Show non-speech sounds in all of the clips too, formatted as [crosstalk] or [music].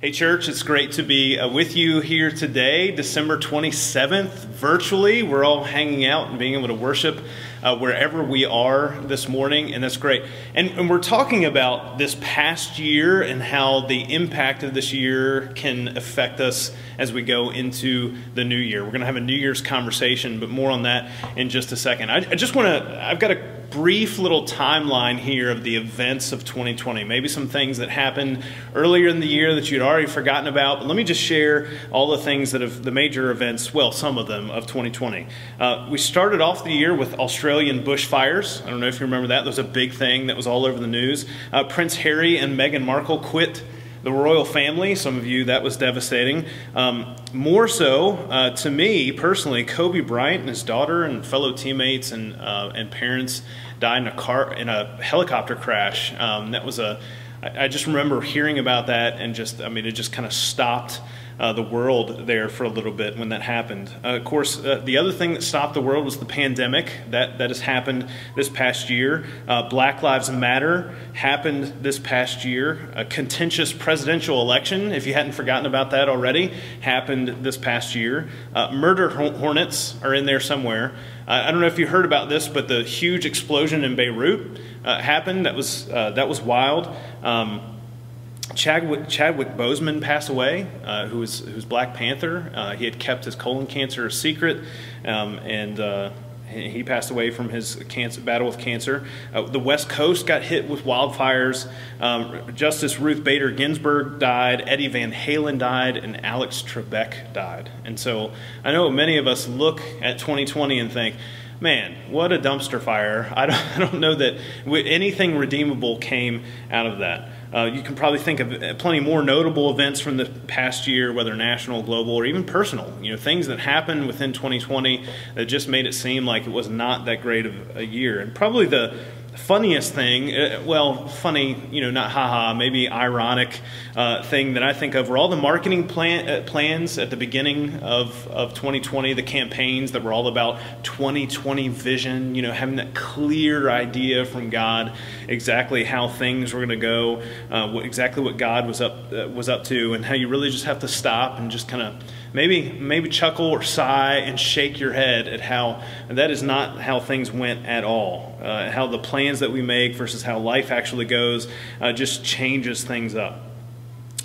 Hey, church, it's great to be uh, with you here today, December 27th, virtually. We're all hanging out and being able to worship uh, wherever we are this morning, and that's great. And, and, we're talking about this past year and how the impact of this year can affect us as we go into the new year. We're going to have a New Year's conversation, but more on that in just a second. I, I just want to, I've got a brief little timeline here of the events of 2020. Maybe some things that happened earlier in the year that you'd already forgotten about. But let me just share all the things that have the major events, well, some of them of 2020. Uh, we started off the year with Australian bushfires. I don't know if you remember that. That was a big thing that was all over the news. Uh, Prince Harry and Meghan Markle quit the royal family. Some of you, that was devastating. Um, more so, uh, to me personally, Kobe Bryant and his daughter and fellow teammates and, uh, and parents died in a car in a helicopter crash. Um, that was a. I, I just remember hearing about that and just, I mean, it just kind of stopped uh, the world there for a little bit when that happened. Uh, of course, uh, the other thing that stopped the world was the pandemic. That, that has happened this past year. Uh, Black Lives Matter happened this past year. A contentious presidential election, if you hadn't forgotten about that already, happened this past year. Uh, murder hornets are in there somewhere. I don't know if you heard about this, but the huge explosion in Beirut happened. That was, that was wild. Um, Chadwick, Chadwick Boseman passed away, uh, who was Black Panther. Uh, he had kept his colon cancer a secret, um, and uh, he passed away from his cancer, battle with cancer. Uh, the West Coast got hit with wildfires. Um, Justice Ruth Bader Ginsburg died. Eddie Van Halen died, and Alex Trebek died. And so I know many of us look at 2020 and think man, what a dumpster fire. I don't, [laughs] I don't know that anything redeemable came out of that. Uh, you can probably think of uh, plenty more notable events from the past year, whether national, global, or even personal. You know, things that happened within 2020 that just made it seem like it was not that great of a year. And probably the funniest thing, uh, well, funny, you know, not haha, maybe ironic uh, thing that I think of were all the marketing plan, uh, plans at the beginning of, of 2020, the campaigns that were all about 2020 vision, you know, having that clear idea from God exactly how things were going to go, uh, what, exactly what God was up, uh, was up to, and how you really just have to stop and just kind of maybe maybe chuckle or sigh and shake your head at how that is not how things went at all. Uh, how the plans that we make versus how life actually goes uh, just changes things up.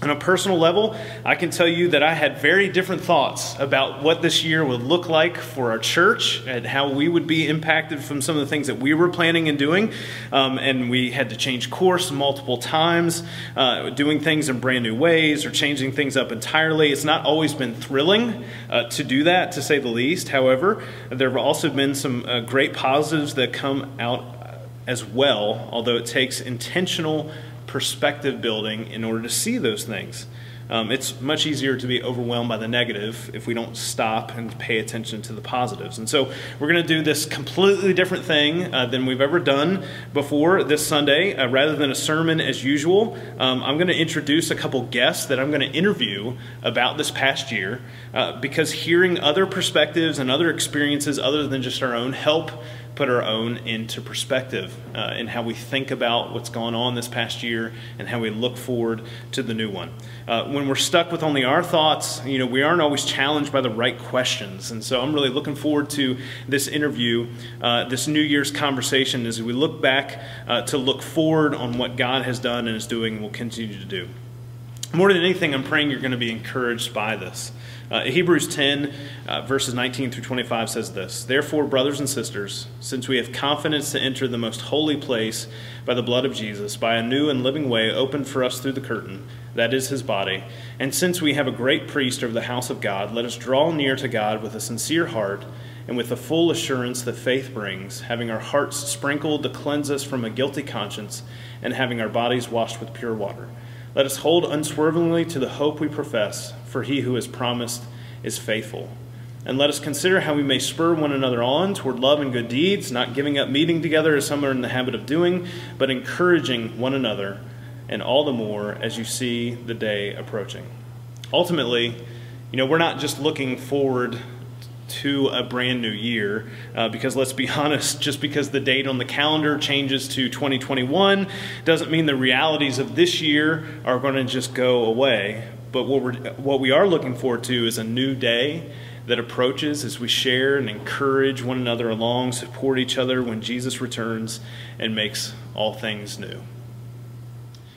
On a personal level, I can tell you that I had very different thoughts about what this year would look like for our church and how we would be impacted from some of the things that we were planning and doing. Um, and we had to change course multiple times, uh, doing things in brand new ways or changing things up entirely. It's not always been thrilling uh, to do that, to say the least. However, there have also been some uh, great positives that come out as well, although it takes intentional perspective building in order to see those things. Um, it's much easier to be overwhelmed by the negative if we don't stop and pay attention to the positives. And so we're going to do this completely different thing uh, than we've ever done before this Sunday. Uh, rather than a sermon as usual, um, I'm going to introduce a couple guests that I'm going to interview about this past year uh, because hearing other perspectives and other experiences other than just our own help put our own into perspective uh, in how we think about what's gone on this past year and how we look forward to the new one. Uh, when we're stuck with only our thoughts, you know, we aren't always challenged by the right questions. And so I'm really looking forward to this interview, uh, this New Year's conversation as we look back uh, to look forward on what God has done and is doing and will continue to do. More than anything, I'm praying you're going to be encouraged by this. Uh, Hebrews 10, uh, verses 19 through 25 says this Therefore, brothers and sisters, since we have confidence to enter the most holy place by the blood of Jesus, by a new and living way opened for us through the curtain, that is his body, and since we have a great priest over the house of God, let us draw near to God with a sincere heart and with the full assurance that faith brings, having our hearts sprinkled to cleanse us from a guilty conscience, and having our bodies washed with pure water. Let us hold unswervingly to the hope we profess, for he who has promised is faithful. And let us consider how we may spur one another on toward love and good deeds, not giving up meeting together as some are in the habit of doing, but encouraging one another, and all the more as you see the day approaching. Ultimately, you know, we're not just looking forward to a brand new year. Uh, because let's be [laughs] honest, just because the date on the calendar changes to 2021 doesn't mean the realities of this year are going to just go away. But what, we're, what we are looking forward to is a new day that approaches as we share and encourage one another along, support each other when Jesus returns and makes all things new.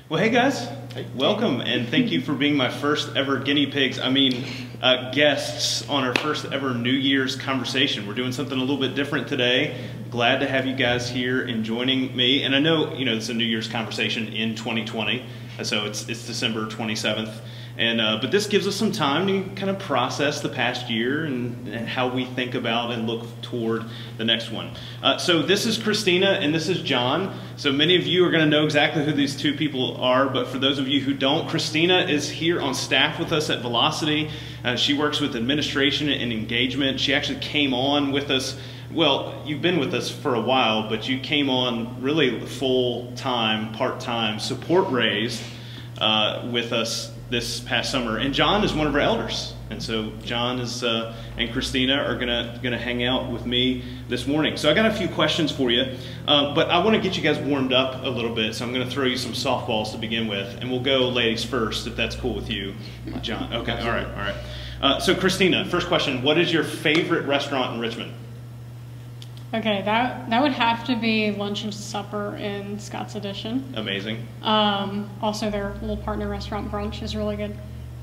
Well, hey guys, welcome and thank you for being my first ever guinea pigs. I mean, uh, guests on our first ever New Year's conversation. We're doing something a little bit different today. Glad to have you guys here and joining me. And I know you know it's a New Year's conversation in 2020, so it's it's December 27th. And uh, but this gives us some time to kind of process the past year and, and how we think about and look toward the next one. Uh, so this is Christina and this is John. So many of you are going to know exactly who these two people are, but for those of you who don't, Christina is here on staff with us at Velocity. Uh, she works with administration and engagement. She actually came on with us. Well, you've been with us for a while, but you came on really full time, part time support raised uh, with us this past summer. And John is one of our elders. And so John is uh, and Christina are gonna gonna hang out with me this morning. So I got a few questions for you, uh, but I want to get you guys warmed up a little bit. So I'm gonna throw you some softballs to begin with, and we'll go ladies first if that's cool with you, John. Okay, all right, all right. Uh, so Christina, first question: What is your favorite restaurant in Richmond? Okay, that that would have to be lunch and supper in Scott's Addition. Amazing. Um, also, their little partner restaurant brunch is really good.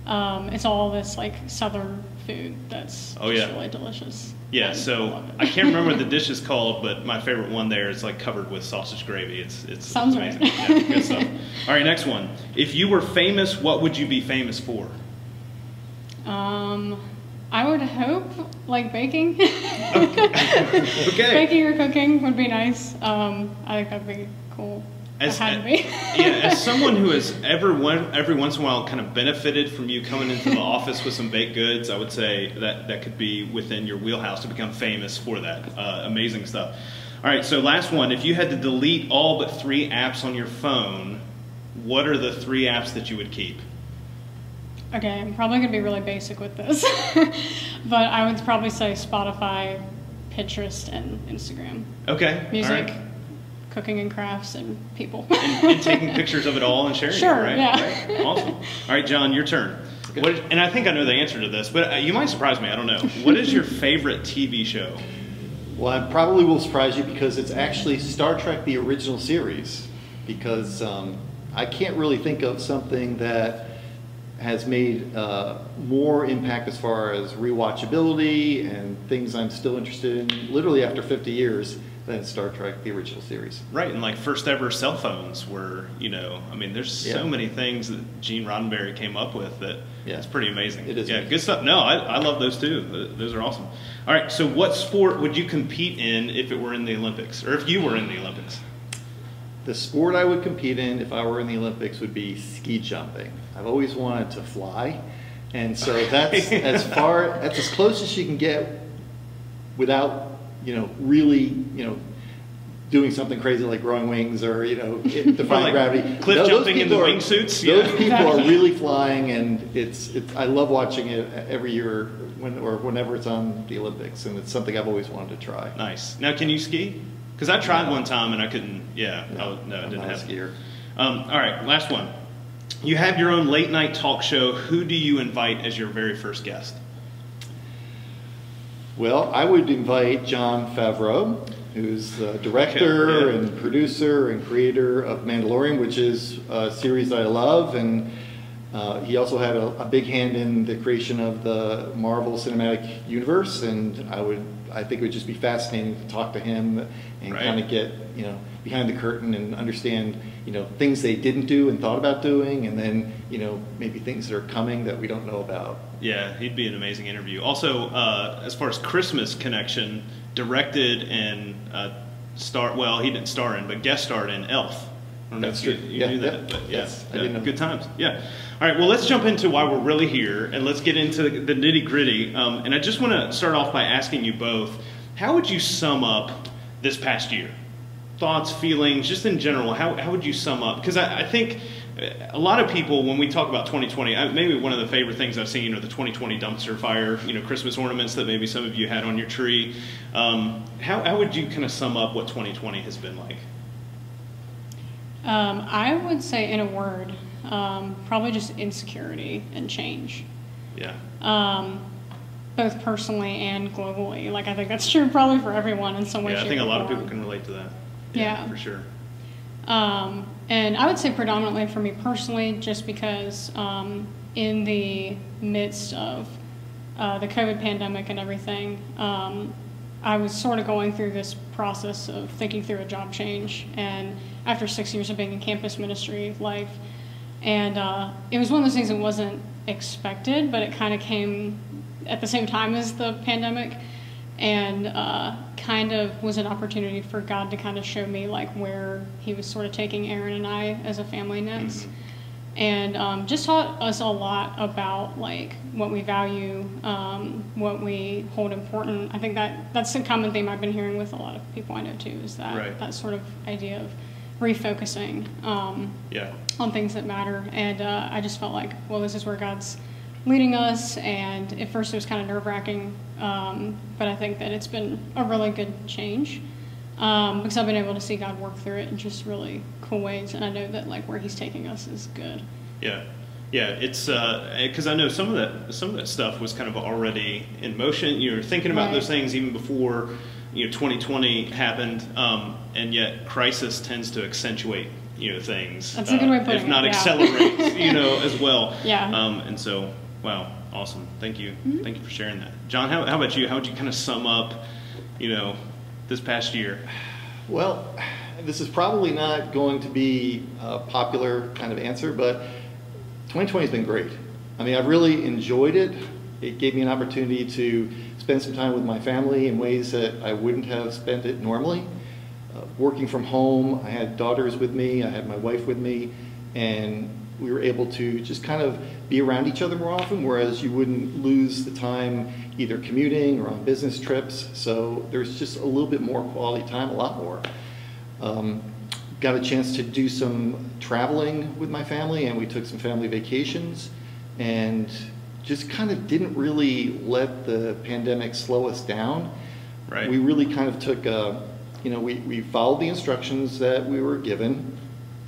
Um, it's all this like southern food that's oh, yeah. really delicious. Yeah, And so it. I can't remember what the [laughs] dish is called, but my favorite one there is like covered with sausage gravy. It's it's Sounds amazing. right. Yeah, good [laughs] stuff. All right, next one. If you were famous, what would you be famous for? Um, I would hope like baking. [laughs] Okay. [laughs] baking or cooking would be nice. Um, I think that'd be cool. As, had be. [laughs] yeah, as someone who has ever one, every once in a while kind of benefited from you coming into the office with some baked goods, I would say that that could be within your wheelhouse to become famous for that. Uh, amazing stuff. All right, so last one. If you had to delete all but three apps on your phone, what are the three apps that you would keep? Okay, I'm probably gonna be really basic with this, [laughs] but I would probably say Spotify, Pinterest, and Instagram. Okay. Music, right. cooking and crafts, and people. And, and taking pictures of it all and sharing Sure, it, right? yeah. Right. Awesome. All right, John, your turn. What, and I think I know the answer to this, but uh, you might surprise me. I don't know. What is your favorite TV show? Well, I probably will surprise you because it's actually Star Trek the original series. Because um, I can't really think of something that has made uh, more impact as far as rewatchability and things I'm still interested in, literally after 50 years, than Star Trek the original series. Right, and like first ever cell phones were, you know, I mean, there's so Yeah. many things that Gene Roddenberry came up with that Yeah. it's pretty amazing. It is Yeah, amazing. good stuff. No, I, I love those too. Those are awesome. All right, so what sport would you compete in if it were in the Olympics, or if you were in the Olympics? The sport I would compete in if I were in the Olympics would be ski jumping. I've always wanted to fly, and so [laughs] that's as far that's as close as you can get without you know really you know doing something crazy like growing wings or you know [laughs] defying like gravity. cliff those jumping in the are- wingsuits? Those Yeah. people are really flying, and it's, it's I love watching it every year when or whenever it's on the Olympics, and it's something I've always wanted to try. Nice. Now, can you ski? Because I tried one time and I couldn't. Yeah, I was- no, didn't have happen. Um, all right, last one. You have your own late night talk show. Who do you invite as your very first guest? Well, I would invite Jon Favreau, who's the director Okay, yeah. and producer and creator of Mandalorian, which is a series that I love. And uh, he also had a, a big hand in the creation of the Marvel Cinematic Universe. And I would, I think it would just be fascinating to talk to him and Right. kind of get, you know, behind the curtain and understand, you know, things they didn't do and thought about doing, and then, you know, maybe things that are coming that we don't know about. Yeah, he'd be an amazing interview. Also, uh, as far as Christmas connection, directed and uh, star. Well, he didn't star in, but guest starred in Elf. I don't know That's if you, true. you Yeah, knew that, but yeah, Yes, I yeah, did know. good times. Yeah. All right. Well, let's jump into why we're really here, and let's get into the nitty gritty. Um, and I just want to start off by asking you both: How would you sum up this past year? Thoughts, feelings, just in general. How how would you sum up? Because I, I think. uh, A lot of people, when we talk about 2020, I- maybe one of the favorite things I've seen are the 2020 dumpster fire, you know, Christmas ornaments that maybe some of you had on your tree. Um, how, how would you kind of sum up what 2020 has been like? Um, I would say, in a word, um, probably just insecurity and change, Yeah. um, both personally and globally. Like I think that's true probably for everyone in some way. Yeah, I think a lot of people can relate to that. Yeah. For sure. Um, and I would say predominantly for me personally, just because um, in the midst of uh, the COVID pandemic and everything, um, I was sort of going through this process of thinking through a job change. And after six years of being in campus ministry life, and uh, it was one of those things that wasn't expected, but it kind of came at the same time as the pandemic. And uh, kind of was an opportunity for God to kind of show me like where He was sort of taking Aaron and I as a family next, and um, just taught us a lot about like what we value, um, what we hold important. I think that that's a common theme I've been hearing with a lot of people I know too. Is that Right. that sort of idea of refocusing. Um, Yeah. on things that matter. And uh, I just felt like, well, this is where God's leading us. And at first it was kind of nerve wracking, um, but I think that it's been a really good change um, because I've been able to see God work through it in just really cool ways. And I know that like where He's taking us is good. Yeah, yeah. It's because I know some of that some of that stuff was kind of already in motion. You were thinking about Right. those things even before you know 2020 happened, um, and yet crisis tends to accentuate you know things. That's a good way of uh, if putting not it, yeah. accelerates, you know, [laughs] as well. Yeah. Um, and so, wow, awesome. Thank you, Mm-hmm. thank you for sharing that, John. How, how about you? How would you kind of sum up, you know, this past year? Well, this is probably not going to be a popular kind of answer, but 2020 has been great. I mean, I've really enjoyed it. It gave me an opportunity to spend some time with my family in ways that I wouldn't have spent it normally. Uh, working from home, I had daughters with me, I had my wife with me, and we were able to just kind of be around each other more often, whereas you wouldn't lose the time either commuting or on business trips. So there's just a little bit more quality time, a lot more. Um, got a chance to do some traveling with my family, and we took some family vacations, and just kind of didn't really let the pandemic slow us down. Right. We really kind of took, uh, you know, we, we followed the instructions that we were given.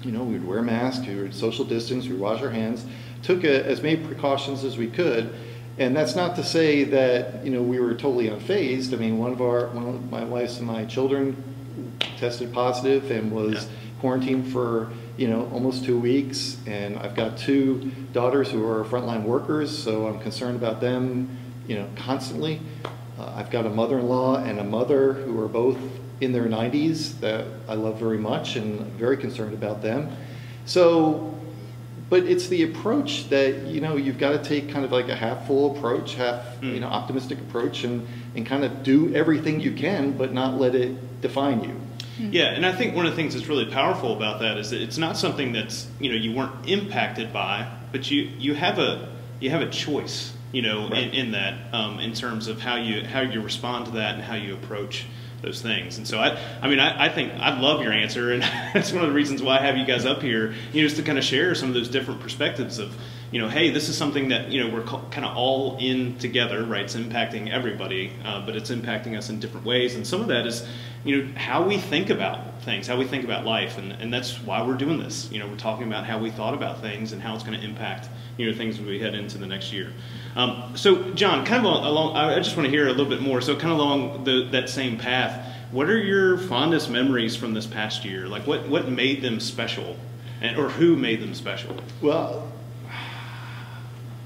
You know, we would wear masks, we would social distance, we would wash our hands, took a, as many precautions as we could. And that's not to say that, you know, we were totally unfazed. I mean, one of our, one of my wife's and my children tested positive and was Yeah. quarantined for, you know, almost two weeks. And I've got two daughters who are frontline workers, so I'm concerned about them, you know, constantly. Uh, I've got a mother-in-law and a mother who are both in their 90s that I love very much and very concerned about them. So, but it's the approach that you know you've got to take kind of like a half full approach, half you know optimistic approach, and and kind of do everything you can, but not let it define you. Yeah, and I think one of the things that's really powerful about that is that it's not something that's you know you weren't impacted by, but you you have a you have a choice, you know, Right. in, in that um, in terms of how you how you respond to that and how you approach those things. And so I I mean I, I think I love your answer, and [laughs] that's one of the reasons why I have you guys up here, you know, just to kind of share some of those different perspectives of you know, hey, this is something that you know we're kind of all in together, right? It's impacting everybody, uh, but it's impacting us in different ways, and some of that is, you know, how we think about things, how we think about life, and, and that's why we're doing this. You know, we're talking about how we thought about things and how it's going to impact you know things as we head into the next year. Um, so, John, kind of along, I just want to hear a little bit more. So, kind of along the, that same path, what are your fondest memories from this past year? Like, what what made them special, and or who made them special? Well,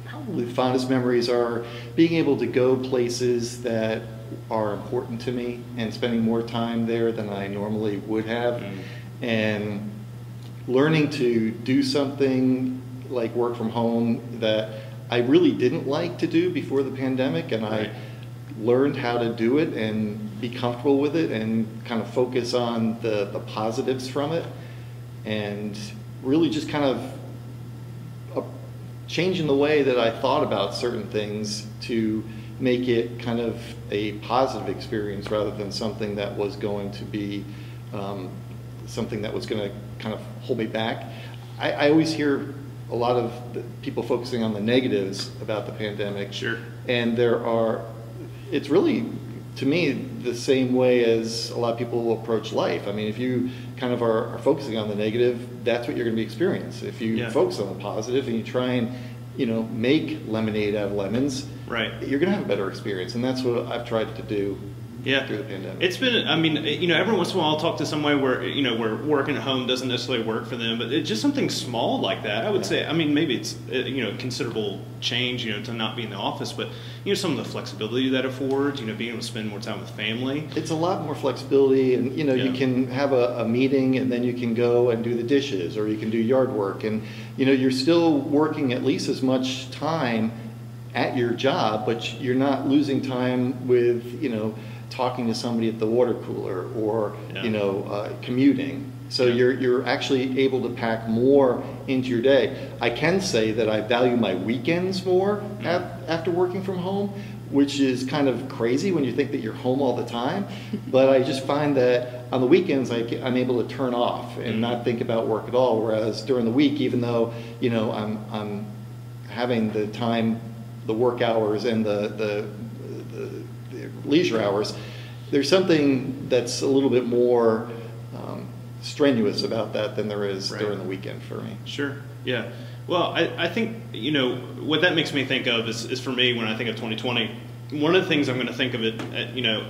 probably fondest memories are being able to go places that are important to me and spending more time there than I normally would have, Mm. and learning to do something like work from home that I really didn't like to do before the pandemic, and Right. I learned how to do it and be comfortable with it and kind of focus on the, the positives from it and really just kind of a change the way that I thought about certain things to make it kind of a positive experience rather than something that was going to be um, something that was going to kind of hold me back. I, I always hear a lot of the people focusing on the negatives about the pandemic. Sure. And there are, it's really to me, the same way as a lot of people will approach life. I mean, if you kind of are, are focusing on the negative, that's what you're going to be experiencing. If you Yeah. focus on the positive and you try and, you know, make lemonade out of lemons, Right. you're going to have a better experience. And that's what I've tried to do Yeah, through the pandemic. it's been. I mean, you know, every once in a while I'll talk to somebody where you know where working at home doesn't necessarily work for them, but it's just something small like that. I would Yeah. say. I mean, maybe it's uh, you know a considerable change, you know, to not be in the office, but you know some of the flexibility that affords, you know, being able to spend more time with family. It's a lot more flexibility, and you know, you can have a, a meeting, and then you can go and do the dishes, or you can do yard work, and you know, you're still working at least as much time at your job, but you're not losing time with you know talking to somebody at the water cooler or Yeah. you know uh, commuting. So Yeah. you're you're actually able to pack more into your day. I can say that I value my weekends more af after working from home, which is kind of crazy when you think that you're home all the time. [laughs] but I just find that on the weekends I, am able to turn off and not think about work at all. Whereas during the week, even though you know I'm I'm having the time, the work hours and the, the leisure hours, there's something that's a little bit more um, strenuous about that than there is Right. during the weekend for me. Sure. Yeah. Well, I, I think, you know, what that makes me think of is, is for me when I think of 2020, one of the things I'm going to think of it, uh, you know,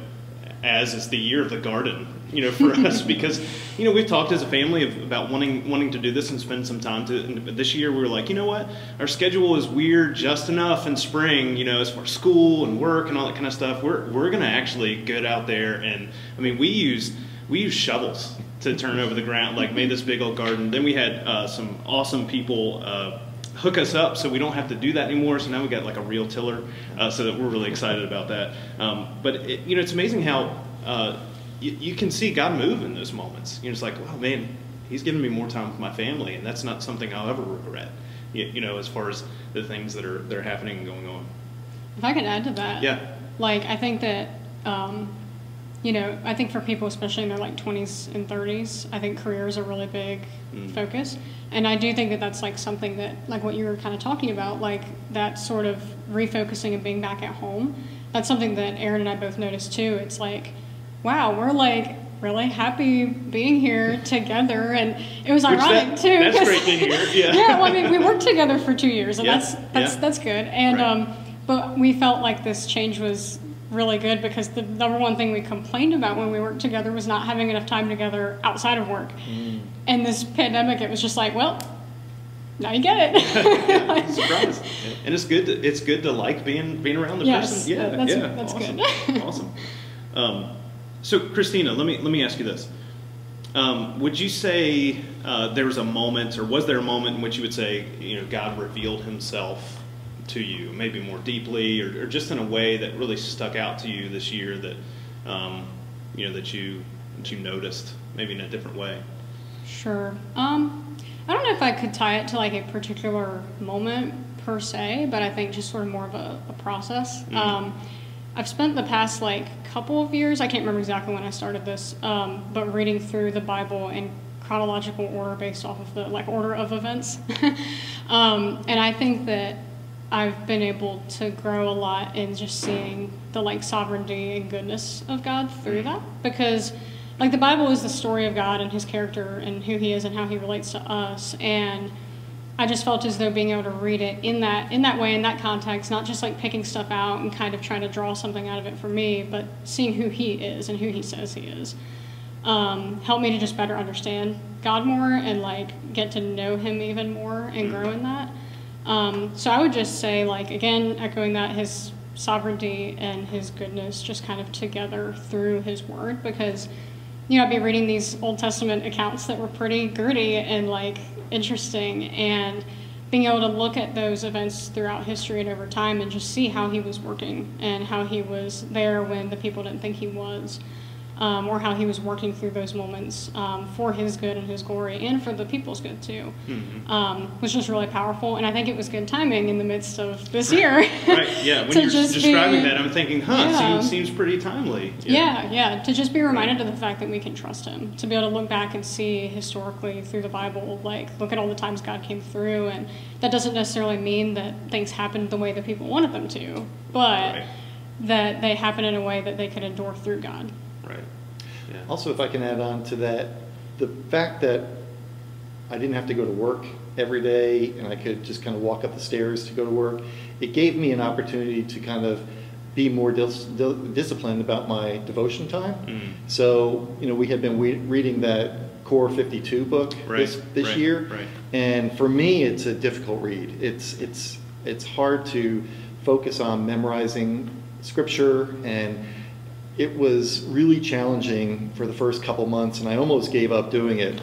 as is the year of the garden, you know, for [laughs] us because, you know, we've talked as a family of, about wanting wanting to do this and spend some time to. And this year we were like, you know what, our schedule is weird just enough in spring, you know, as far as school and work and all that kind of stuff. We're we're going to actually get out there and I mean, we use we use shovels to turn over the ground, like made this big old garden. Then we had uh, some awesome people uh, hook us up so we don't have to do that anymore. So now we got like a real tiller, uh, so that we're really excited about that. Um, but it, you know, it's amazing how uh, you, you can see God move in those moments. You're just like, wow, man, He's giving me more time with my family, and that's not something I'll ever regret. You, you know, as far as the things that are that are happening and going on. If I could add to that, Yeah. like I think that, um, you know, I think for people, especially in their like 20s and 30s, I think career is a really big Mm. focus, and I do think that that's like something that, like what you were kind of talking about, like that sort of refocusing and being back at home. That's something that Aaron and I both noticed too. It's like, wow, we're like really happy being here together, and it was Which ironic that- too. that's great to hear, [laughs] yeah. yeah, well, I mean, we worked together for two years, and Yeah, that's that's yeah. that's good. And Right. um, but we felt like this change was really good because the number one thing we complained about when we worked together was not having enough time together outside of work. Mm. And this pandemic, it was just like, well, now you get it. [laughs] Like- [laughs] Surprise! And it's good. To, it's good to like being being around the Yes, person. Yeah, that's- yeah, that's awesome. good. awesome. Um, so, Christina, let me let me ask you this: um, Would you say uh, there was a moment, or was there a moment in which you would say, you know, God revealed Himself to you, maybe more deeply, or, or just in a way that really stuck out to you this year that, um, you know, that you that you noticed, maybe in a different way? Sure. Um, I don't know if I could tie it to like a particular moment per se, but I think just sort of more of a, a process. Mhm. I've spent the past like couple of years, I can't remember exactly when I started this, um, but reading through the Bible in chronological order based off of the like order of events. [laughs] um, and I think that I've been able to grow a lot in just seeing the like sovereignty and goodness of God through that because like the Bible is the story of God and his character and who he is and how he relates to us and I just felt as though being able to read it in that in that way in that context not just like picking stuff out and kind of trying to draw something out of it for me but seeing who he is and who he says he is um, helped me to just better understand God more and like get to know him even more and grow in that. Um, so I would just say, like, again, echoing that his sovereignty and his goodness just kind of together through his word because, you know, I'd be reading these Old Testament accounts that were pretty gritty and, like, interesting and being able to look at those events throughout history and over time and just see how he was working and how he was there when the people didn't think he was um, or how he was working through those moments um, for his good and his glory and for the people's good too Mhm. um, was just really powerful. And I think it was good timing in the midst of this year. Right. Yeah. [laughs] When you're describing be- that, I'm thinking, huh, Yeah. seems seems pretty timely. Yeah, yeah. To just be reminded of the fact that we can trust Him, to be able to look back and see historically through the Bible, like look at all the times God came through, and that doesn't necessarily mean that things happened the way that people wanted them to, but Right. that they happened in a way that they could endure through God. Right. Yeah. Also, if I can add on to that, the fact that I didn't have to go to work every day and I could just kind of walk up the stairs to go to work, it gave me an opportunity to kind of be more dis- di- disciplined about my devotion time. Mm. So, you know, we had been we- reading that Core 52 book Right, this, this right, year. right. And for me, it's a difficult read. It's, it's, it's hard to focus on memorizing scripture and it was really challenging for the first couple months and I almost gave up doing it.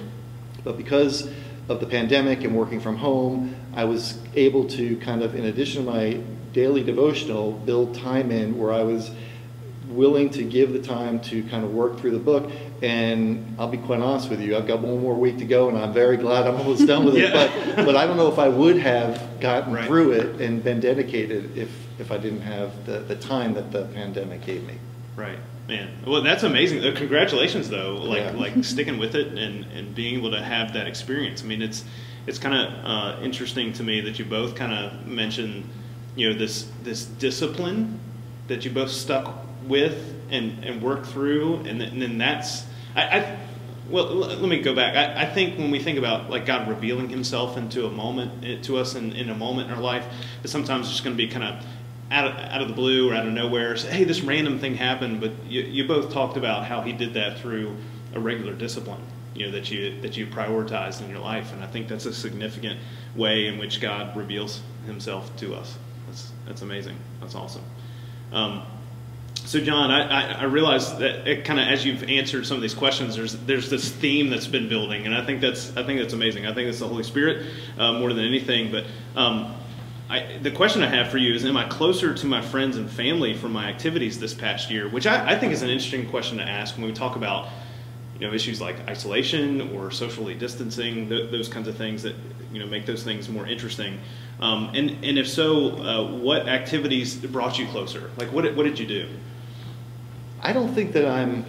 But because of the pandemic and working from home, I was able to kind of, in addition to my daily devotional, build time in where I was willing to give the time to kind of work through the book. And I'll be quite honest with you, I've got one more week to go, and I'm very glad I'm almost done with it. [laughs] Yeah. But, but I don't know if I would have gotten Right. through it and been dedicated if, if I didn't have the, the time that the pandemic gave me. Right, man. Well, that's amazing. Uh, Congratulations, though. Like Yeah. like sticking with it and, and being able to have that experience. I mean, it's it's kind of uh, interesting to me that you both kind of mentioned, you know, this this discipline that you both stuck with and and worked through, and, then- and then that's I. I well, let me go back. I, I think when we think about like God revealing Himself into a moment eh, to us in, in a moment in our life, that sometimes it's just going to be kind of out of, out of the blue or out of nowhere. Say, hey, this random thing happened, but you, you both talked about how He did that through a regular discipline. You know that you that you prioritized in your life, and I think that's a significant way in which God reveals Himself to us. That's that's amazing. That's awesome. Um, so, John, I, I, I realize that it kind of as you've answered some of these questions, there's there's this theme that's been building, and I think that's I think that's amazing. I think it's the Holy Spirit uh, more than anything. But um, I, the question I have for you is: Am I closer to my friends and family from my activities this past year? Which I, I think is an interesting question to ask when we talk about you know issues like isolation or socially distancing, th- those kinds of things that you know make those things more interesting. Um, and and if so, uh, what activities brought you closer? Like what what did you do? I don't think that I'm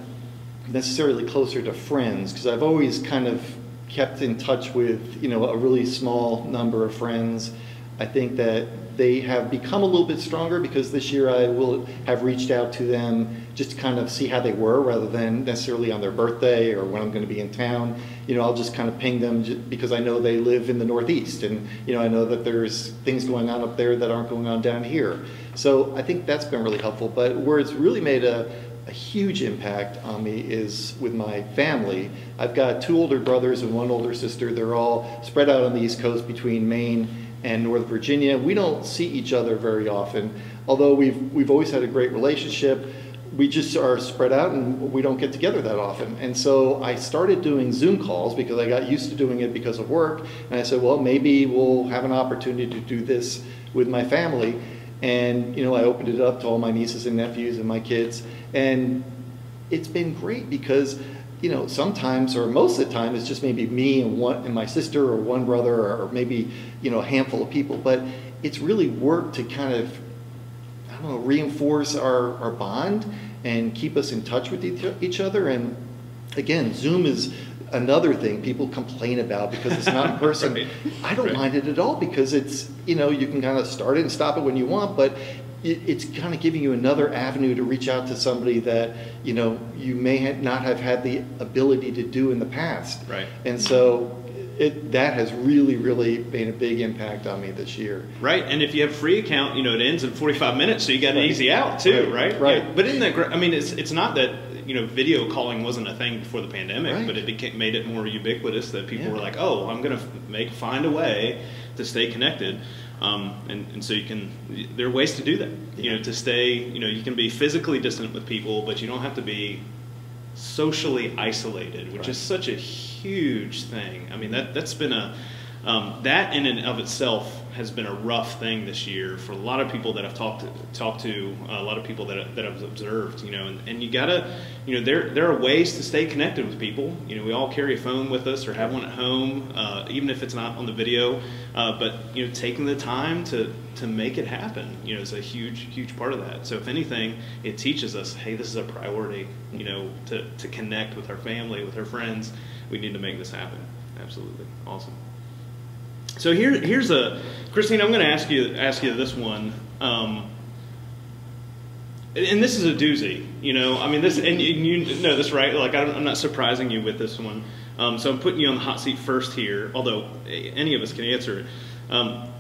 necessarily closer to friends because I've always kind of kept in touch with you know a really small number of friends. I think that they have become a little bit stronger because this year I will have reached out to them just to kind of see how they were rather than necessarily on their birthday or when I'm going to be in town. You know, I'll just kind of ping them because I know they live in the Northeast and you know I know that there's things going on up there that aren't going on down here. So I think that's been really helpful. But where it's really made a a huge impact on me is with my family. I've got two older brothers and one older sister. They're all spread out on the East Coast between Maine and North Virginia. We don't see each other very often, although we've, we've always had a great relationship. We just are spread out and we don't get together that often. And so I started doing Zoom calls because I got used to doing it because of work. And I said, well, maybe we'll have an opportunity to do this with my family. And, you know, I opened it up to all my nieces and nephews and my kids. And it's been great because, you know, sometimes or most of the time it's just maybe me and one and my sister or one brother or maybe, you know, a handful of people. But it's really worked to kind of, I don't know, reinforce our, our bond and keep us in touch with each, other. And again, Zoom is another thing people complain about because it's not in [laughs] person. Right. I don't Right. mind it at all because it's, you know, you can kind of start it and stop it when you want, but it, it's kind of giving you another avenue to reach out to somebody that, you know, you may ha- not have had the ability to do in the past. Right. And so it, that has really, really made a big impact on me this year. Right, and if you have a free account, you know it ends in 45 minutes, so you got an Right. easy out too, Right, right? right. Yeah. But isn't that great? I mean, it's it's not that you know video calling wasn't a thing before the pandemic, Right. but it became made it more ubiquitous that people Yeah. were like, oh, I'm gonna make find a way to stay connected. Um, and, and so you can, there are ways to do that. You know, to stay, you know, you can be physically distant with people, but you don't have to be socially isolated, which Right. is such a huge thing. I mean, that that's been a um, that in and of itself has been a rough thing this year for a lot of people that I've talked to, talked to a lot of people that that I've observed. You know, and, and you gotta, you know, there there are ways to stay connected with people. You know, we all carry a phone with us or have one at home, uh, even if it's not on the video. Uh, but you know, taking the time to to make it happen, you know, is a huge huge part of that. So if anything, it teaches us, hey, this is a priority. You know, to to connect with our family, with our friends. We need to make this happen. Absolutely, awesome. So here, here's a Christine. I'm going to ask you ask you this one. Um, and this is a doozy, you know. I mean, this, and you, know this, right? Like, I'm not surprising you with this one. Um, so I'm putting you on the hot seat first here, although any of us can answer it. Um,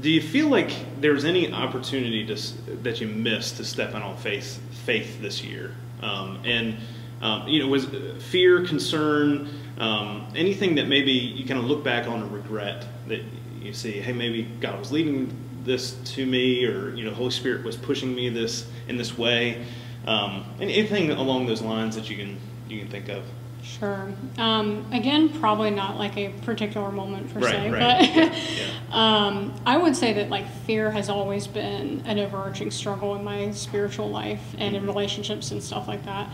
do you feel like there's any opportunity to, that you missed to step in on faith, faith this year? Um, and um, you know, was fear, concern, um, anything that maybe you kind of look back on and regret that you see, hey, maybe God was leading this to me, or you know, Holy Spirit was pushing me this in this way, um, and anything along those lines that you can you can think of. Sure. Um, again, probably not like a particular moment per right, se, right. but yeah, yeah. [laughs] um, I would say that like fear has always been an overarching struggle in my spiritual life and in Mm-hmm. relationships and stuff like that.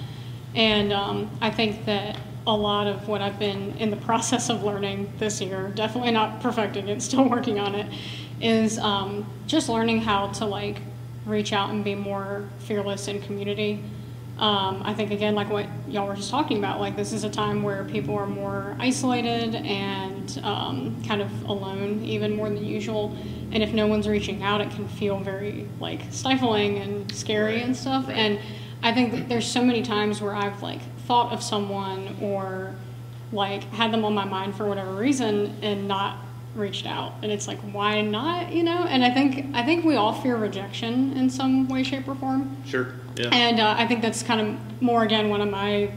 And um, I think that a lot of what I've been in the process of learning this year, definitely not perfecting it, [laughs] still working on it, is um, just learning how to like reach out and be more fearless in community. Um, I think again, like what y'all were just talking about, like this is a time where people are more isolated and um, kind of alone, even more than usual. And if no one's reaching out, it can feel very like stifling and scary and stuff. And I think that there's so many times where I've like thought of someone or like had them on my mind for whatever reason and not reached out and it's like why not you know and i think i think we all fear rejection in some way shape or form Sure. Yeah. and uh, I think that's kind of more again one of my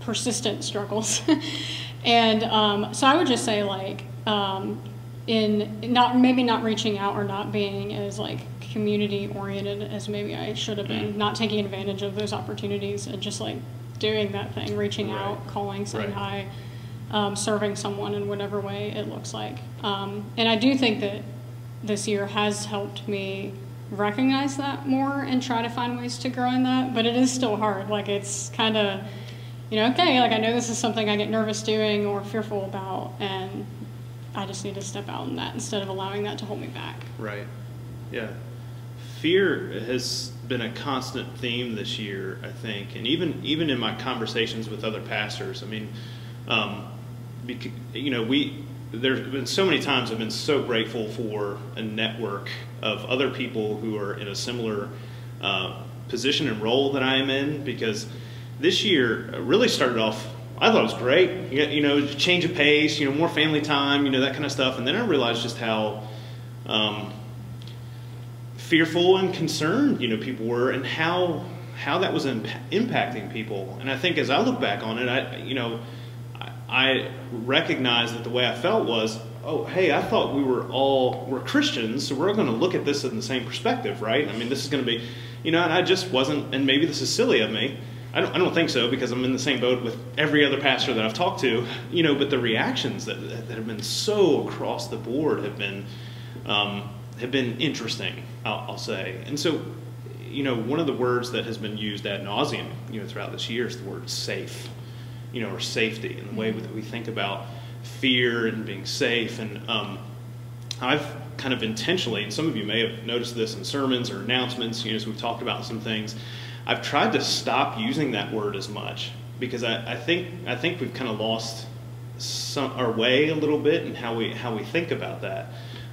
persistent struggles. [laughs] and um, so I would just say like um, in not maybe not reaching out or not being as like community oriented as maybe I should have been, Mm. not taking advantage of those opportunities and just like doing that thing, reaching Right. out, calling, saying Right. hi. Um, serving someone in whatever way it looks like. Um, and I do think that this year has helped me recognize that more and try to find ways to grow in that. But it is still hard. Like it's kind of, you know, okay, like I know this is something I get nervous doing or fearful about, and I just need to step out in that instead of allowing that to hold me back. Right. Yeah. Fear has been a constant theme this year, I think, and even even in my conversations with other pastors. I mean, um, you know, we there's been so many times I've been so grateful for a network of other people who are in a similar uh, position and role that I am in because this year really started off. I thought it was great, you you know, change of pace, you know, more family time, you know, that kind of stuff, and then I realized just how um, fearful and concerned, you know, people were, and how how that was imp- impacting people. And I think as I look back on it, I you know, I, I recognize that the way I felt was, oh, hey, I thought we were all we're Christians, so we're going to look at this in the same perspective, right? I mean, this is going to be, you know, and I just wasn't, and maybe this is silly of me. I don't, I don't think so because I'm in the same boat with every other pastor that I've talked to, you know. But the reactions that, that have been so across the board have been um, have been interesting, I'll, I'll say. And so, you know, one of the words that has been used ad nauseum, you know, throughout this year is the word safe, you know, or safety, and the way that we think about fear and being safe. And um, I've kind of intentionally, and some of you may have noticed this in sermons or announcements, you know, as we've talked about some things, I've tried to stop using that word as much because I, I think I think we've kind of lost some, our way a little bit in how we how we think about that.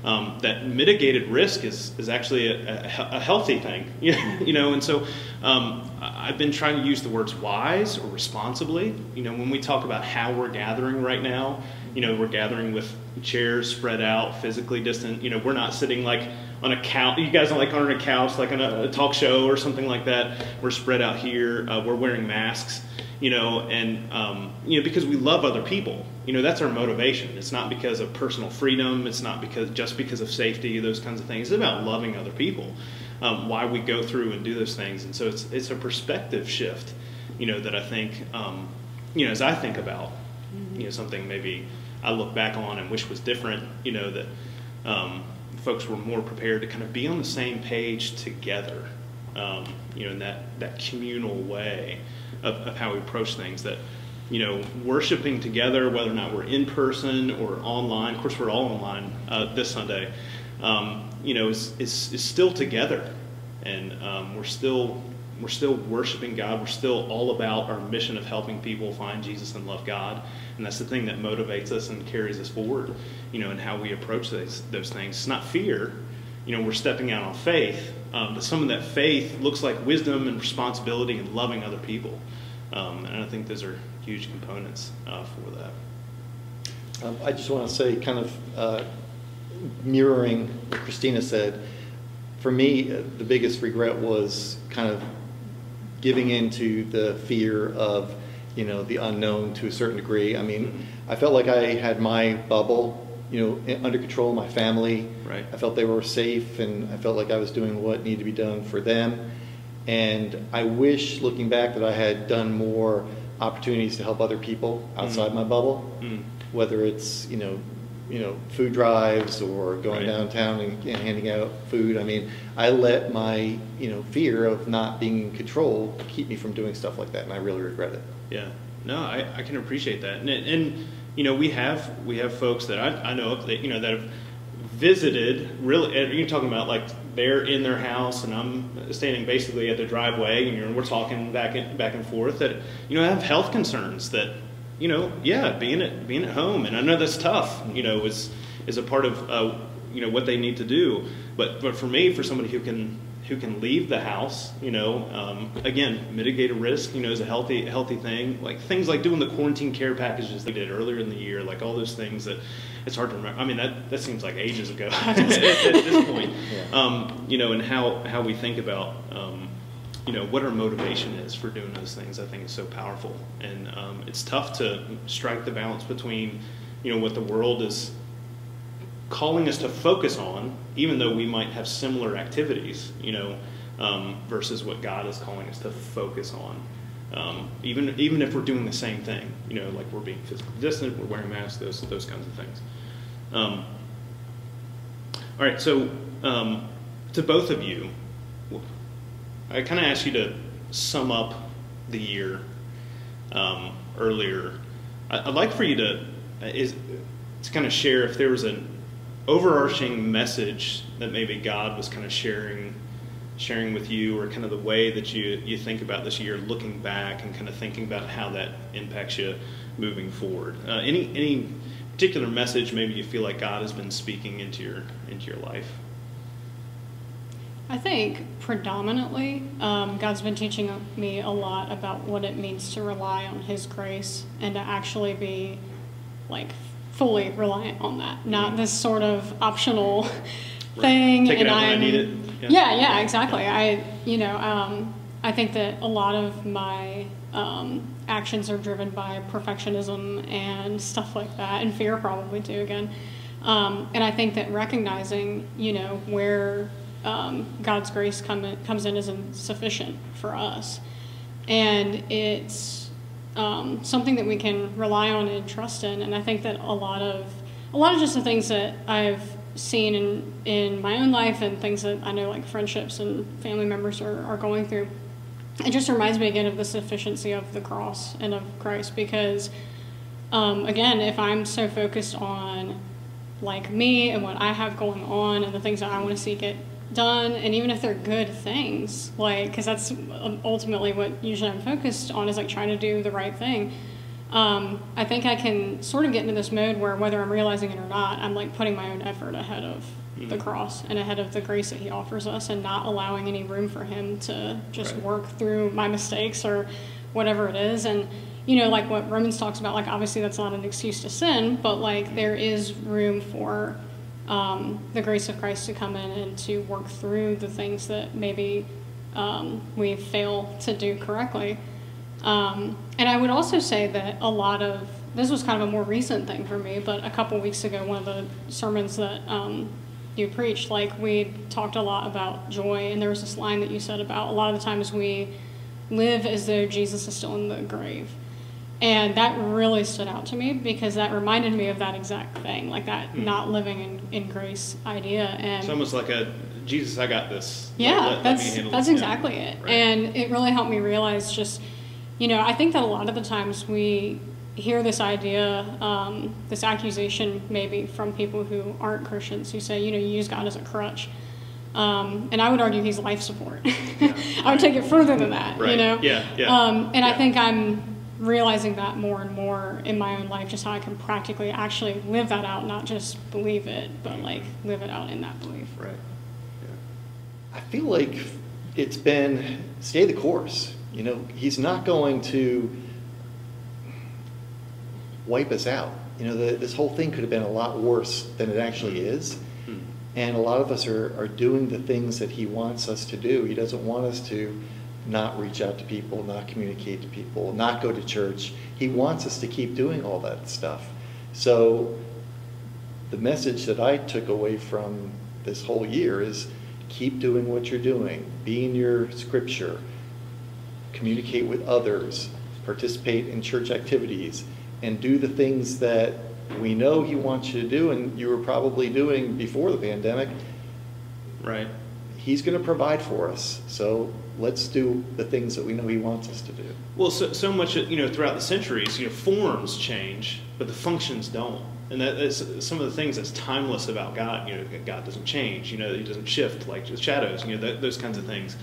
Um, that mitigated risk is, is actually a, a, a healthy thing, [laughs] you know, and so um, I've been trying to use the words wise or responsibly. You know, when we talk about how we're gathering right now, you know, we're gathering with chairs spread out, physically distant. You know, we're not sitting like on a couch. You guys are like on a couch, like on a, a talk show or something like that. We're spread out here. Uh, we're wearing masks you know, and um, you know because we love other people. You know, that's our motivation. It's not because of personal freedom. It's not because just because of safety. Those kinds of things. It's about loving other people. Um, why we go through and do those things, and so it's it's a perspective shift. You know that I think um, you know as I think about you know something maybe I look back on and wish was different. You know that um, folks were more prepared to kind of be on the same page together. Um, you know, in that that communal way of, of how we approach things. That you know, worshiping together, whether or not we're in person or online. Of course, we're all online uh, this Sunday. Um, you know, is, is is still together, and um, we're still we're still worshiping God. We're still all about our mission of helping people find Jesus and love God, and that's the thing that motivates us and carries us forward. You know, and how we approach those those things. It's not fear. you know, we're stepping out on faith. Um, but some of that faith looks like wisdom and responsibility and loving other people. Um, and I think those are huge components uh, for that. Um, I just want to say, kind of uh, mirroring what Christina said, for me, uh, the biggest regret was kind of giving into the fear of, you know, the unknown to a certain degree. I mean, I felt like I had my bubble, you know, under control, of my family. Right. I felt they were safe, and I felt like I was doing what needed to be done for them. And I wish, looking back, that I had done more opportunities to help other people outside Mm. my bubble Mm. whether it's you know you know food drives or going Right. downtown and, and handing out food i mean i let my you know fear of not being in control keep me from doing stuff like that and i really regret it Yeah, no, I, I can appreciate that, and, and you know we have we have folks that I, I know of that you know that have visited really. You're talking about like they're in their house, and I'm standing basically at the driveway, and we're talking back and back and forth that you know have health concerns that you know yeah being at being at home, and I know that's tough. You know is is a part of uh, you know what they need to do, but but for me, for somebody who can who can leave the house, you know, um, again, mitigate a risk, you know, is a healthy, healthy thing. Like things like doing the quarantine care packages they did earlier in the year, like all those things that it's hard to remember. I mean, that, that seems like ages ago at, [laughs] at this point, Yeah. um, you know, and how, how we think about, um, you know, what our motivation is for doing those things, I think is so powerful. And um, it's tough to strike the balance between, you know, what the world is calling us to focus on, even though we might have similar activities, you know, um, versus what God is calling us to focus on. Um, even even if we're doing the same thing, you know, like we're being physically distant, we're wearing masks, those those kinds of things. Um, all right, so um, to both of you, I kind of asked you to sum up the year um, earlier. I- I'd like for you to is to kind of share if there was an overarching message that maybe God was kind of sharing sharing with you, or kind of the way that you you think about this year, looking back and kind of thinking about how that impacts you moving forward. Uh, any any particular message maybe you feel like God has been speaking into your into your life. I think predominantly, um, God's been teaching me a lot about what it means to rely on His grace and to actually be like fully reliant on that, not this sort of optional thing. Take and out when I I'm, need it. Yeah. Yeah. yeah, exactly. I, you know, um, I think that a lot of my um, actions are driven by perfectionism and stuff like that, and fear probably too. Again, um, and I think that recognizing, you know, where um, God's grace come comes in isn't sufficient for us, and it's um, something that we can rely on and trust in. And I think that a lot of a lot of just the things that I've seen in in my own life and things that I know like friendships and family members are, are going through. It just reminds me again of the sufficiency of the cross and of Christ because um, again, if I'm so focused on like me and what I have going on and the things that I want to see get done, and even if they're good things, like because that's ultimately what usually I'm focused on is like trying to do the right thing. Um, I think I can sort of get into this mode where whether I'm realizing it or not, I'm like putting my own effort ahead of the Mhm. cross and ahead of the grace that He offers us, and not allowing any room for Him to just Right. work through my mistakes or whatever it is. And you know, like what Romans talks about, like obviously that's not an excuse to sin, but like there is room for um, the grace of Christ to come in and to work through the things that maybe um, we fail to do correctly. Um, and I would also say that a lot of this was kind of a more recent thing for me, but a couple weeks ago, one of the sermons that um, you preached, like we talked a lot about joy, and there was this line that you said about a lot of the times we live as though Jesus is still in the grave. And that really stood out to me because that reminded me of that exact thing, like that Hmm. not living in, in grace idea. And It's almost like a Jesus, I got this. Yeah, let- let that's handle that's. Yeah. exactly it. Right. And it really helped me realize just, you know, I think that a lot of the times we hear this idea, um, this accusation maybe from people who aren't Christians who say, you know, you use God as a crutch. Um, and I would argue he's life support. [laughs] I would take it further than that, you know? Yeah, yeah. Um, and I think I'm realizing that more and more in my own life, just how I can practically actually live that out, not just believe it, but like live it out in that belief. Right. I feel like it's been stay the course. You know, he's not going to wipe us out. You know, the, this whole thing could have been a lot worse than it actually is. Hmm. And a lot of us are, are doing the things that he wants us to do. He doesn't want us to not reach out to people, not communicate to people, not go to church. He wants us to keep doing all that stuff. So the message that I took away from this whole year is keep doing what you're doing, be in your scripture, communicate with others, participate in church activities, and do the things that we know He wants you to do and you were probably doing before the pandemic. Right. He's going to provide for us. So let's do the things that we know He wants us to do. Well, so, so much, you know, throughout the centuries, you know, forms change, but the functions don't. And that, that's some of the things that's timeless about God. You know, God doesn't change. You know, He doesn't shift like shadows. You know, those kinds of things.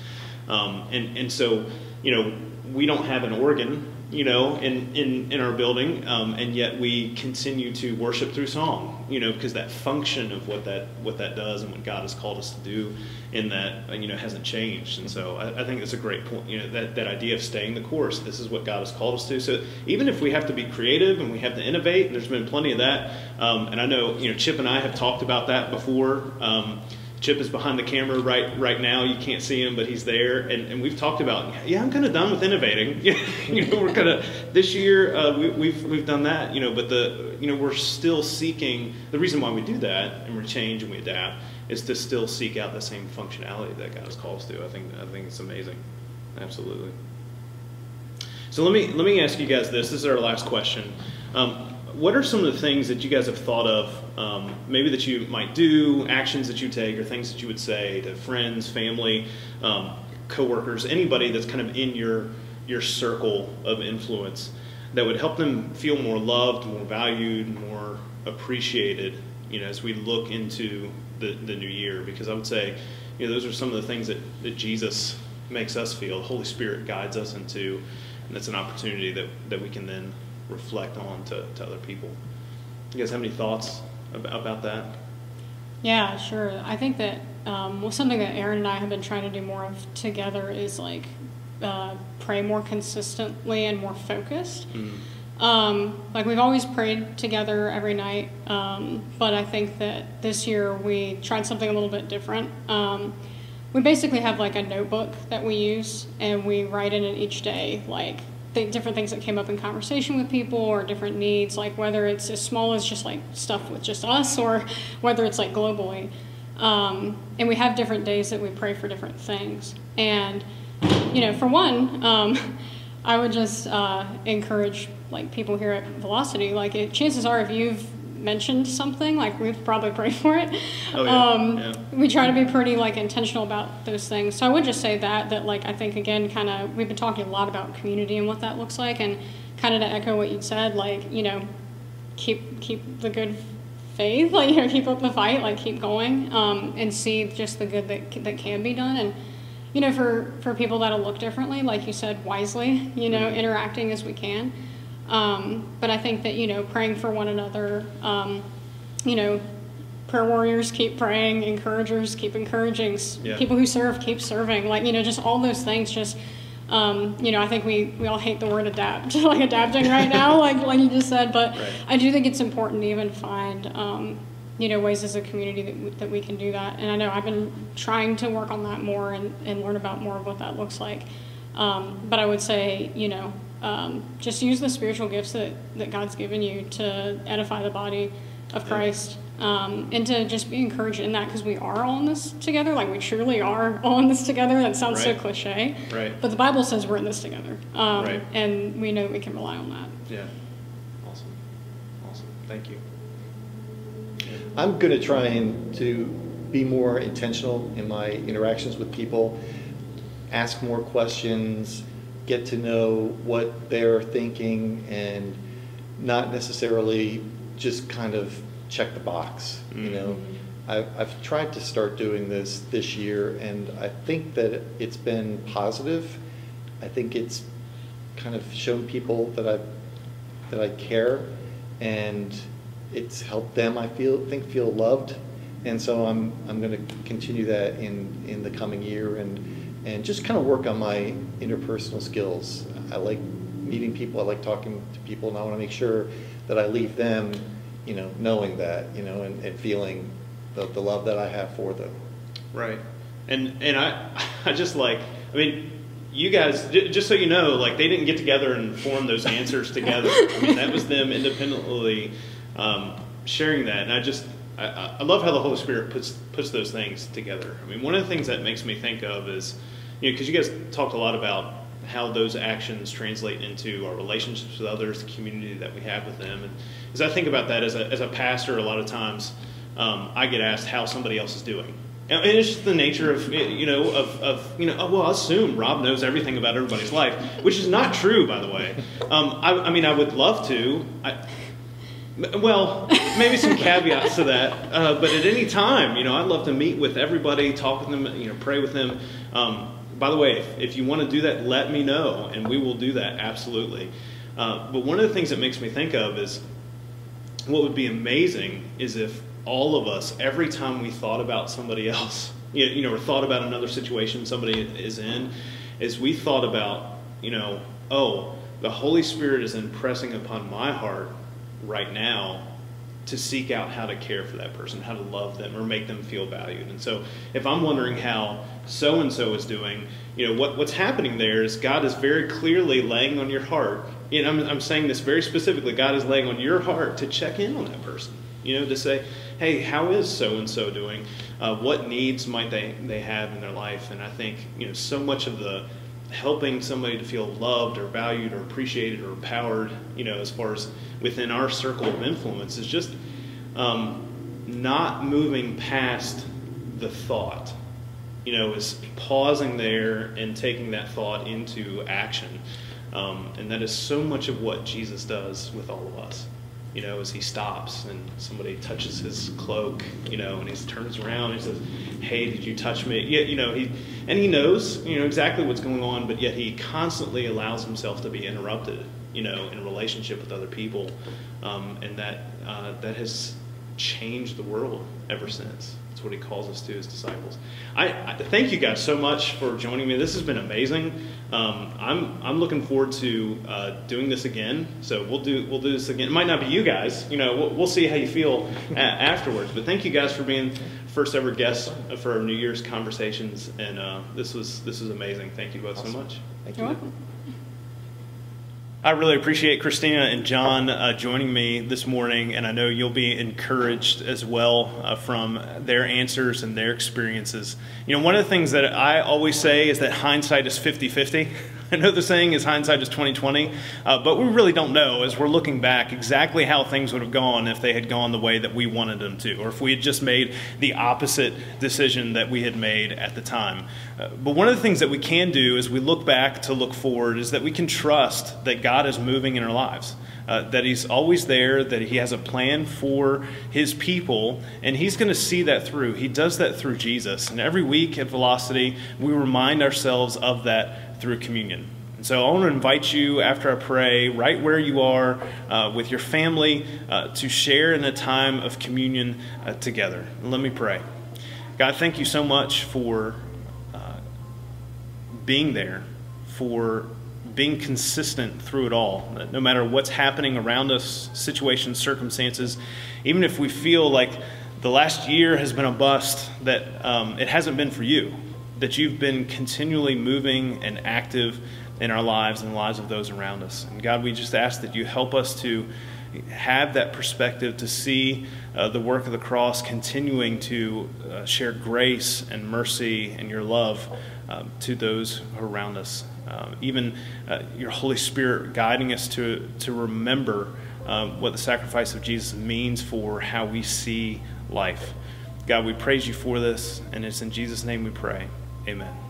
Um, and and so, you know, we don't have an organ you know, in, in, in our building, um, and yet we continue to worship through song, you know, because that function of what that what that does and what God has called us to do in that, uh, you know, hasn't changed. And so I, I think it's a great point, you know, that, that idea of staying the course. This is what God has called us to. So even if we have to be creative and we have to innovate, and there's been plenty of that, um, and I know, you know, Chip and I have talked about that before. Um, Chip is behind the camera right right now. You can't see him, but he's there. And, and we've talked about, yeah, I'm kind of done with innovating. [laughs] you know, we're kind of this year uh, we, we've we've done that. You know, but the you know we're still seeking. The reason why we do that and we change and we adapt is to still seek out the same functionality that called us to. I think I think it's amazing. Absolutely. So let me let me ask you guys this. This is our last question. Um, what are some of the things that you guys have thought of, um, maybe that you might do, actions that you take, or things that you would say to friends, family, um, coworkers, anybody that's kind of in your your circle of influence that would help them feel more loved, more valued, more appreciated, you know, as we look into the, the new year. Because I would say, you know, those are some of the things that, that Jesus makes us feel, the Holy Spirit guides us into, and it's an opportunity that, that we can then reflect on to, to other people. You guys have any thoughts about, about that? Yeah, sure. I think that um, well, something that Aaron and I have been trying to do more of together is like uh, pray more consistently and more focused. Mm. Um, like we've always prayed together every night, um, but I think that this year we tried something a little bit different. Um, we basically have like a notebook that we use, and we write in it each day, like th- different things that came up in conversation with people or different needs, like whether it's as small as just like stuff with just us or whether it's like globally. Um, and we have different days that we pray for different things. And, you know, for one, um, [laughs] I would just uh, encourage like people here at Velocity, like it, chances are if you've mentioned something, like we've probably prayed [laughs] for it. Oh, yeah. Um, yeah. We try to be pretty like intentional about those things. So I would just say that that like I think again, kind of we've been talking a lot about community and what that looks like, and kind of to echo what you said, like you know, keep keep the good faith, [laughs] like you know, keep up the fight, like keep going, um, and see just the good that that can be done and. You know, for, for people that'll look differently, like you said, wisely, you know, Mm-hmm. interacting as we can. Um, but I think that, you know, praying for one another, um, you know, prayer warriors keep praying, encouragers keep encouraging, Yeah. people who serve keep serving. Like, you know, just all those things just, um, you know, I think we, we all hate the word adapt, [laughs] like adapting right now, [laughs] like, like you just said. But Right. I do think it's important to even find, um, you know, ways as a community that we, that we can do that. And I know I've been trying to work on that more and, and learn about more of what that looks like. Um, but I would say, you know, um, just use the spiritual gifts that, that God's given you to edify the body of Christ. Um, and to just be encouraged in that because we are all in this together. Like we truly are [laughs] all in this together. That sounds so cliche. Right. But the Bible says we're in this together. Um, Right. And we know we can rely on that. Yeah. Awesome. Awesome. Thank you. I'm going to try and to be more intentional in my interactions with people, ask more questions, get to know what they're thinking, and not necessarily just kind of check the box. You know, mm-hmm. I've, I've tried to start doing this this year, and I think that it's been positive. I think it's kind of shown people that I that I care, and it's helped them. I feel think feel loved, And so I'm, I'm going to continue that in, in the coming year and, and just kind of work on my interpersonal skills. I like meeting people, I like talking to people, and I want to make sure that I leave them, you know, knowing that, you know, and, and feeling the, the love that I have for them. Right. And and I [laughs] I just like I mean you guys just so you know like they didn't get together and form those answers together. I mean that was them independently um, sharing that and I just I, I love how the Holy Spirit puts puts those things together. I mean one of the things that makes me think of is you know because you guys talked a lot about how those actions translate into our relationships with others, the community that we have with them. And as I think about that as a, as a pastor, a lot of times um, I get asked how somebody else is doing. And it's just the nature of you know of, of you know oh, well I assume Rob knows everything about everybody's life, which is not true by the way. Um, I, I, mean I would love to. I, well, maybe some caveats to that, uh, but at any time, you know, I'd love to meet with everybody, talk with them, you know, pray with them. Um, by the way, if, if, you want to do that, let me know, and we will do that absolutely. Uh, but one of the things that makes me think of is what would be amazing is if all of us, every time we thought about somebody [laughs] else, you know, or thought about another situation somebody is in, is we thought about, you know, oh, the Holy Spirit is impressing upon my heart right now to seek out how to care for that person, how to love them, or make them feel valued. And so, if I'm wondering how so and so is doing, you know, what, what's happening there is God is very clearly laying on your heart. And I'm, I'm saying this very specifically God is laying on your heart to check in on that person, you know, to say, hey, how is so and so doing? Uh, what needs might they, they have in their life? And I think, you know, so much of the helping somebody to feel loved or valued or appreciated or empowered, you know, as far as within our circle of influence is just um, not moving past the thought. You know, is pausing there and taking that thought into action. Um, and that is so much of what Jesus does with all of us you know, as he stops and somebody touches his cloak, you know, and he turns around and he says, "Hey, did you touch me?" Yeah, you know, he and he knows, you know, exactly what's going on, but yet he constantly allows himself to be interrupted, you know, in relationship with other people, um, and that uh, that has changed the world ever since. That's what he calls us to as disciples. I, I, thank you guys so much for joining me. This has been amazing. Um, I'm I'm looking forward to uh, doing this again. So we'll do we'll do this again. It might not be you guys. You know, we'll, we'll see how you feel a- afterwards. But thank you guys for being first ever guests for our New Year's conversations. And uh, this was this was amazing. Thank you both awesome. so much. Thank you. I really appreciate Christina and John uh, joining me this morning, and I know you'll be encouraged as well uh, from their answers and their experiences. You know, one of the things that I always say is that hindsight is 50 50. [laughs] I know the saying is hindsight is 2020, uh, but we really don't know as we're looking back exactly how things would have gone if they had gone the way that we wanted them to, or if we had just made the opposite decision that we had made at the time. Uh, but one of the things that we can do as we look back to look forward is that we can trust that God is moving in our lives. Uh, that he's always there, that he has a plan for his people, and he's going to see that through. He does that through Jesus. And every week at Velocity, we remind ourselves of that through communion. And so I want to invite you, after I pray, right where you are uh, with your family, uh, to share in a time of communion uh, together. let me pray. God, thank you so much for uh, being there, for being consistent through it all. No matter what's happening around us, situations, circumstances, even if we feel like the last year has been a bust, that um, it hasn't been for you that you've been continually moving and active in our lives and the lives of those around us. And God, we just ask that you help us to have that perspective to see uh, the work of the cross continuing to uh, share grace and mercy and your love um, to those around us. Um, even uh, your Holy Spirit guiding us to, to remember um, what the sacrifice of Jesus means for how we see life. God, we praise you for this, and it's in Jesus' name we pray. Amen.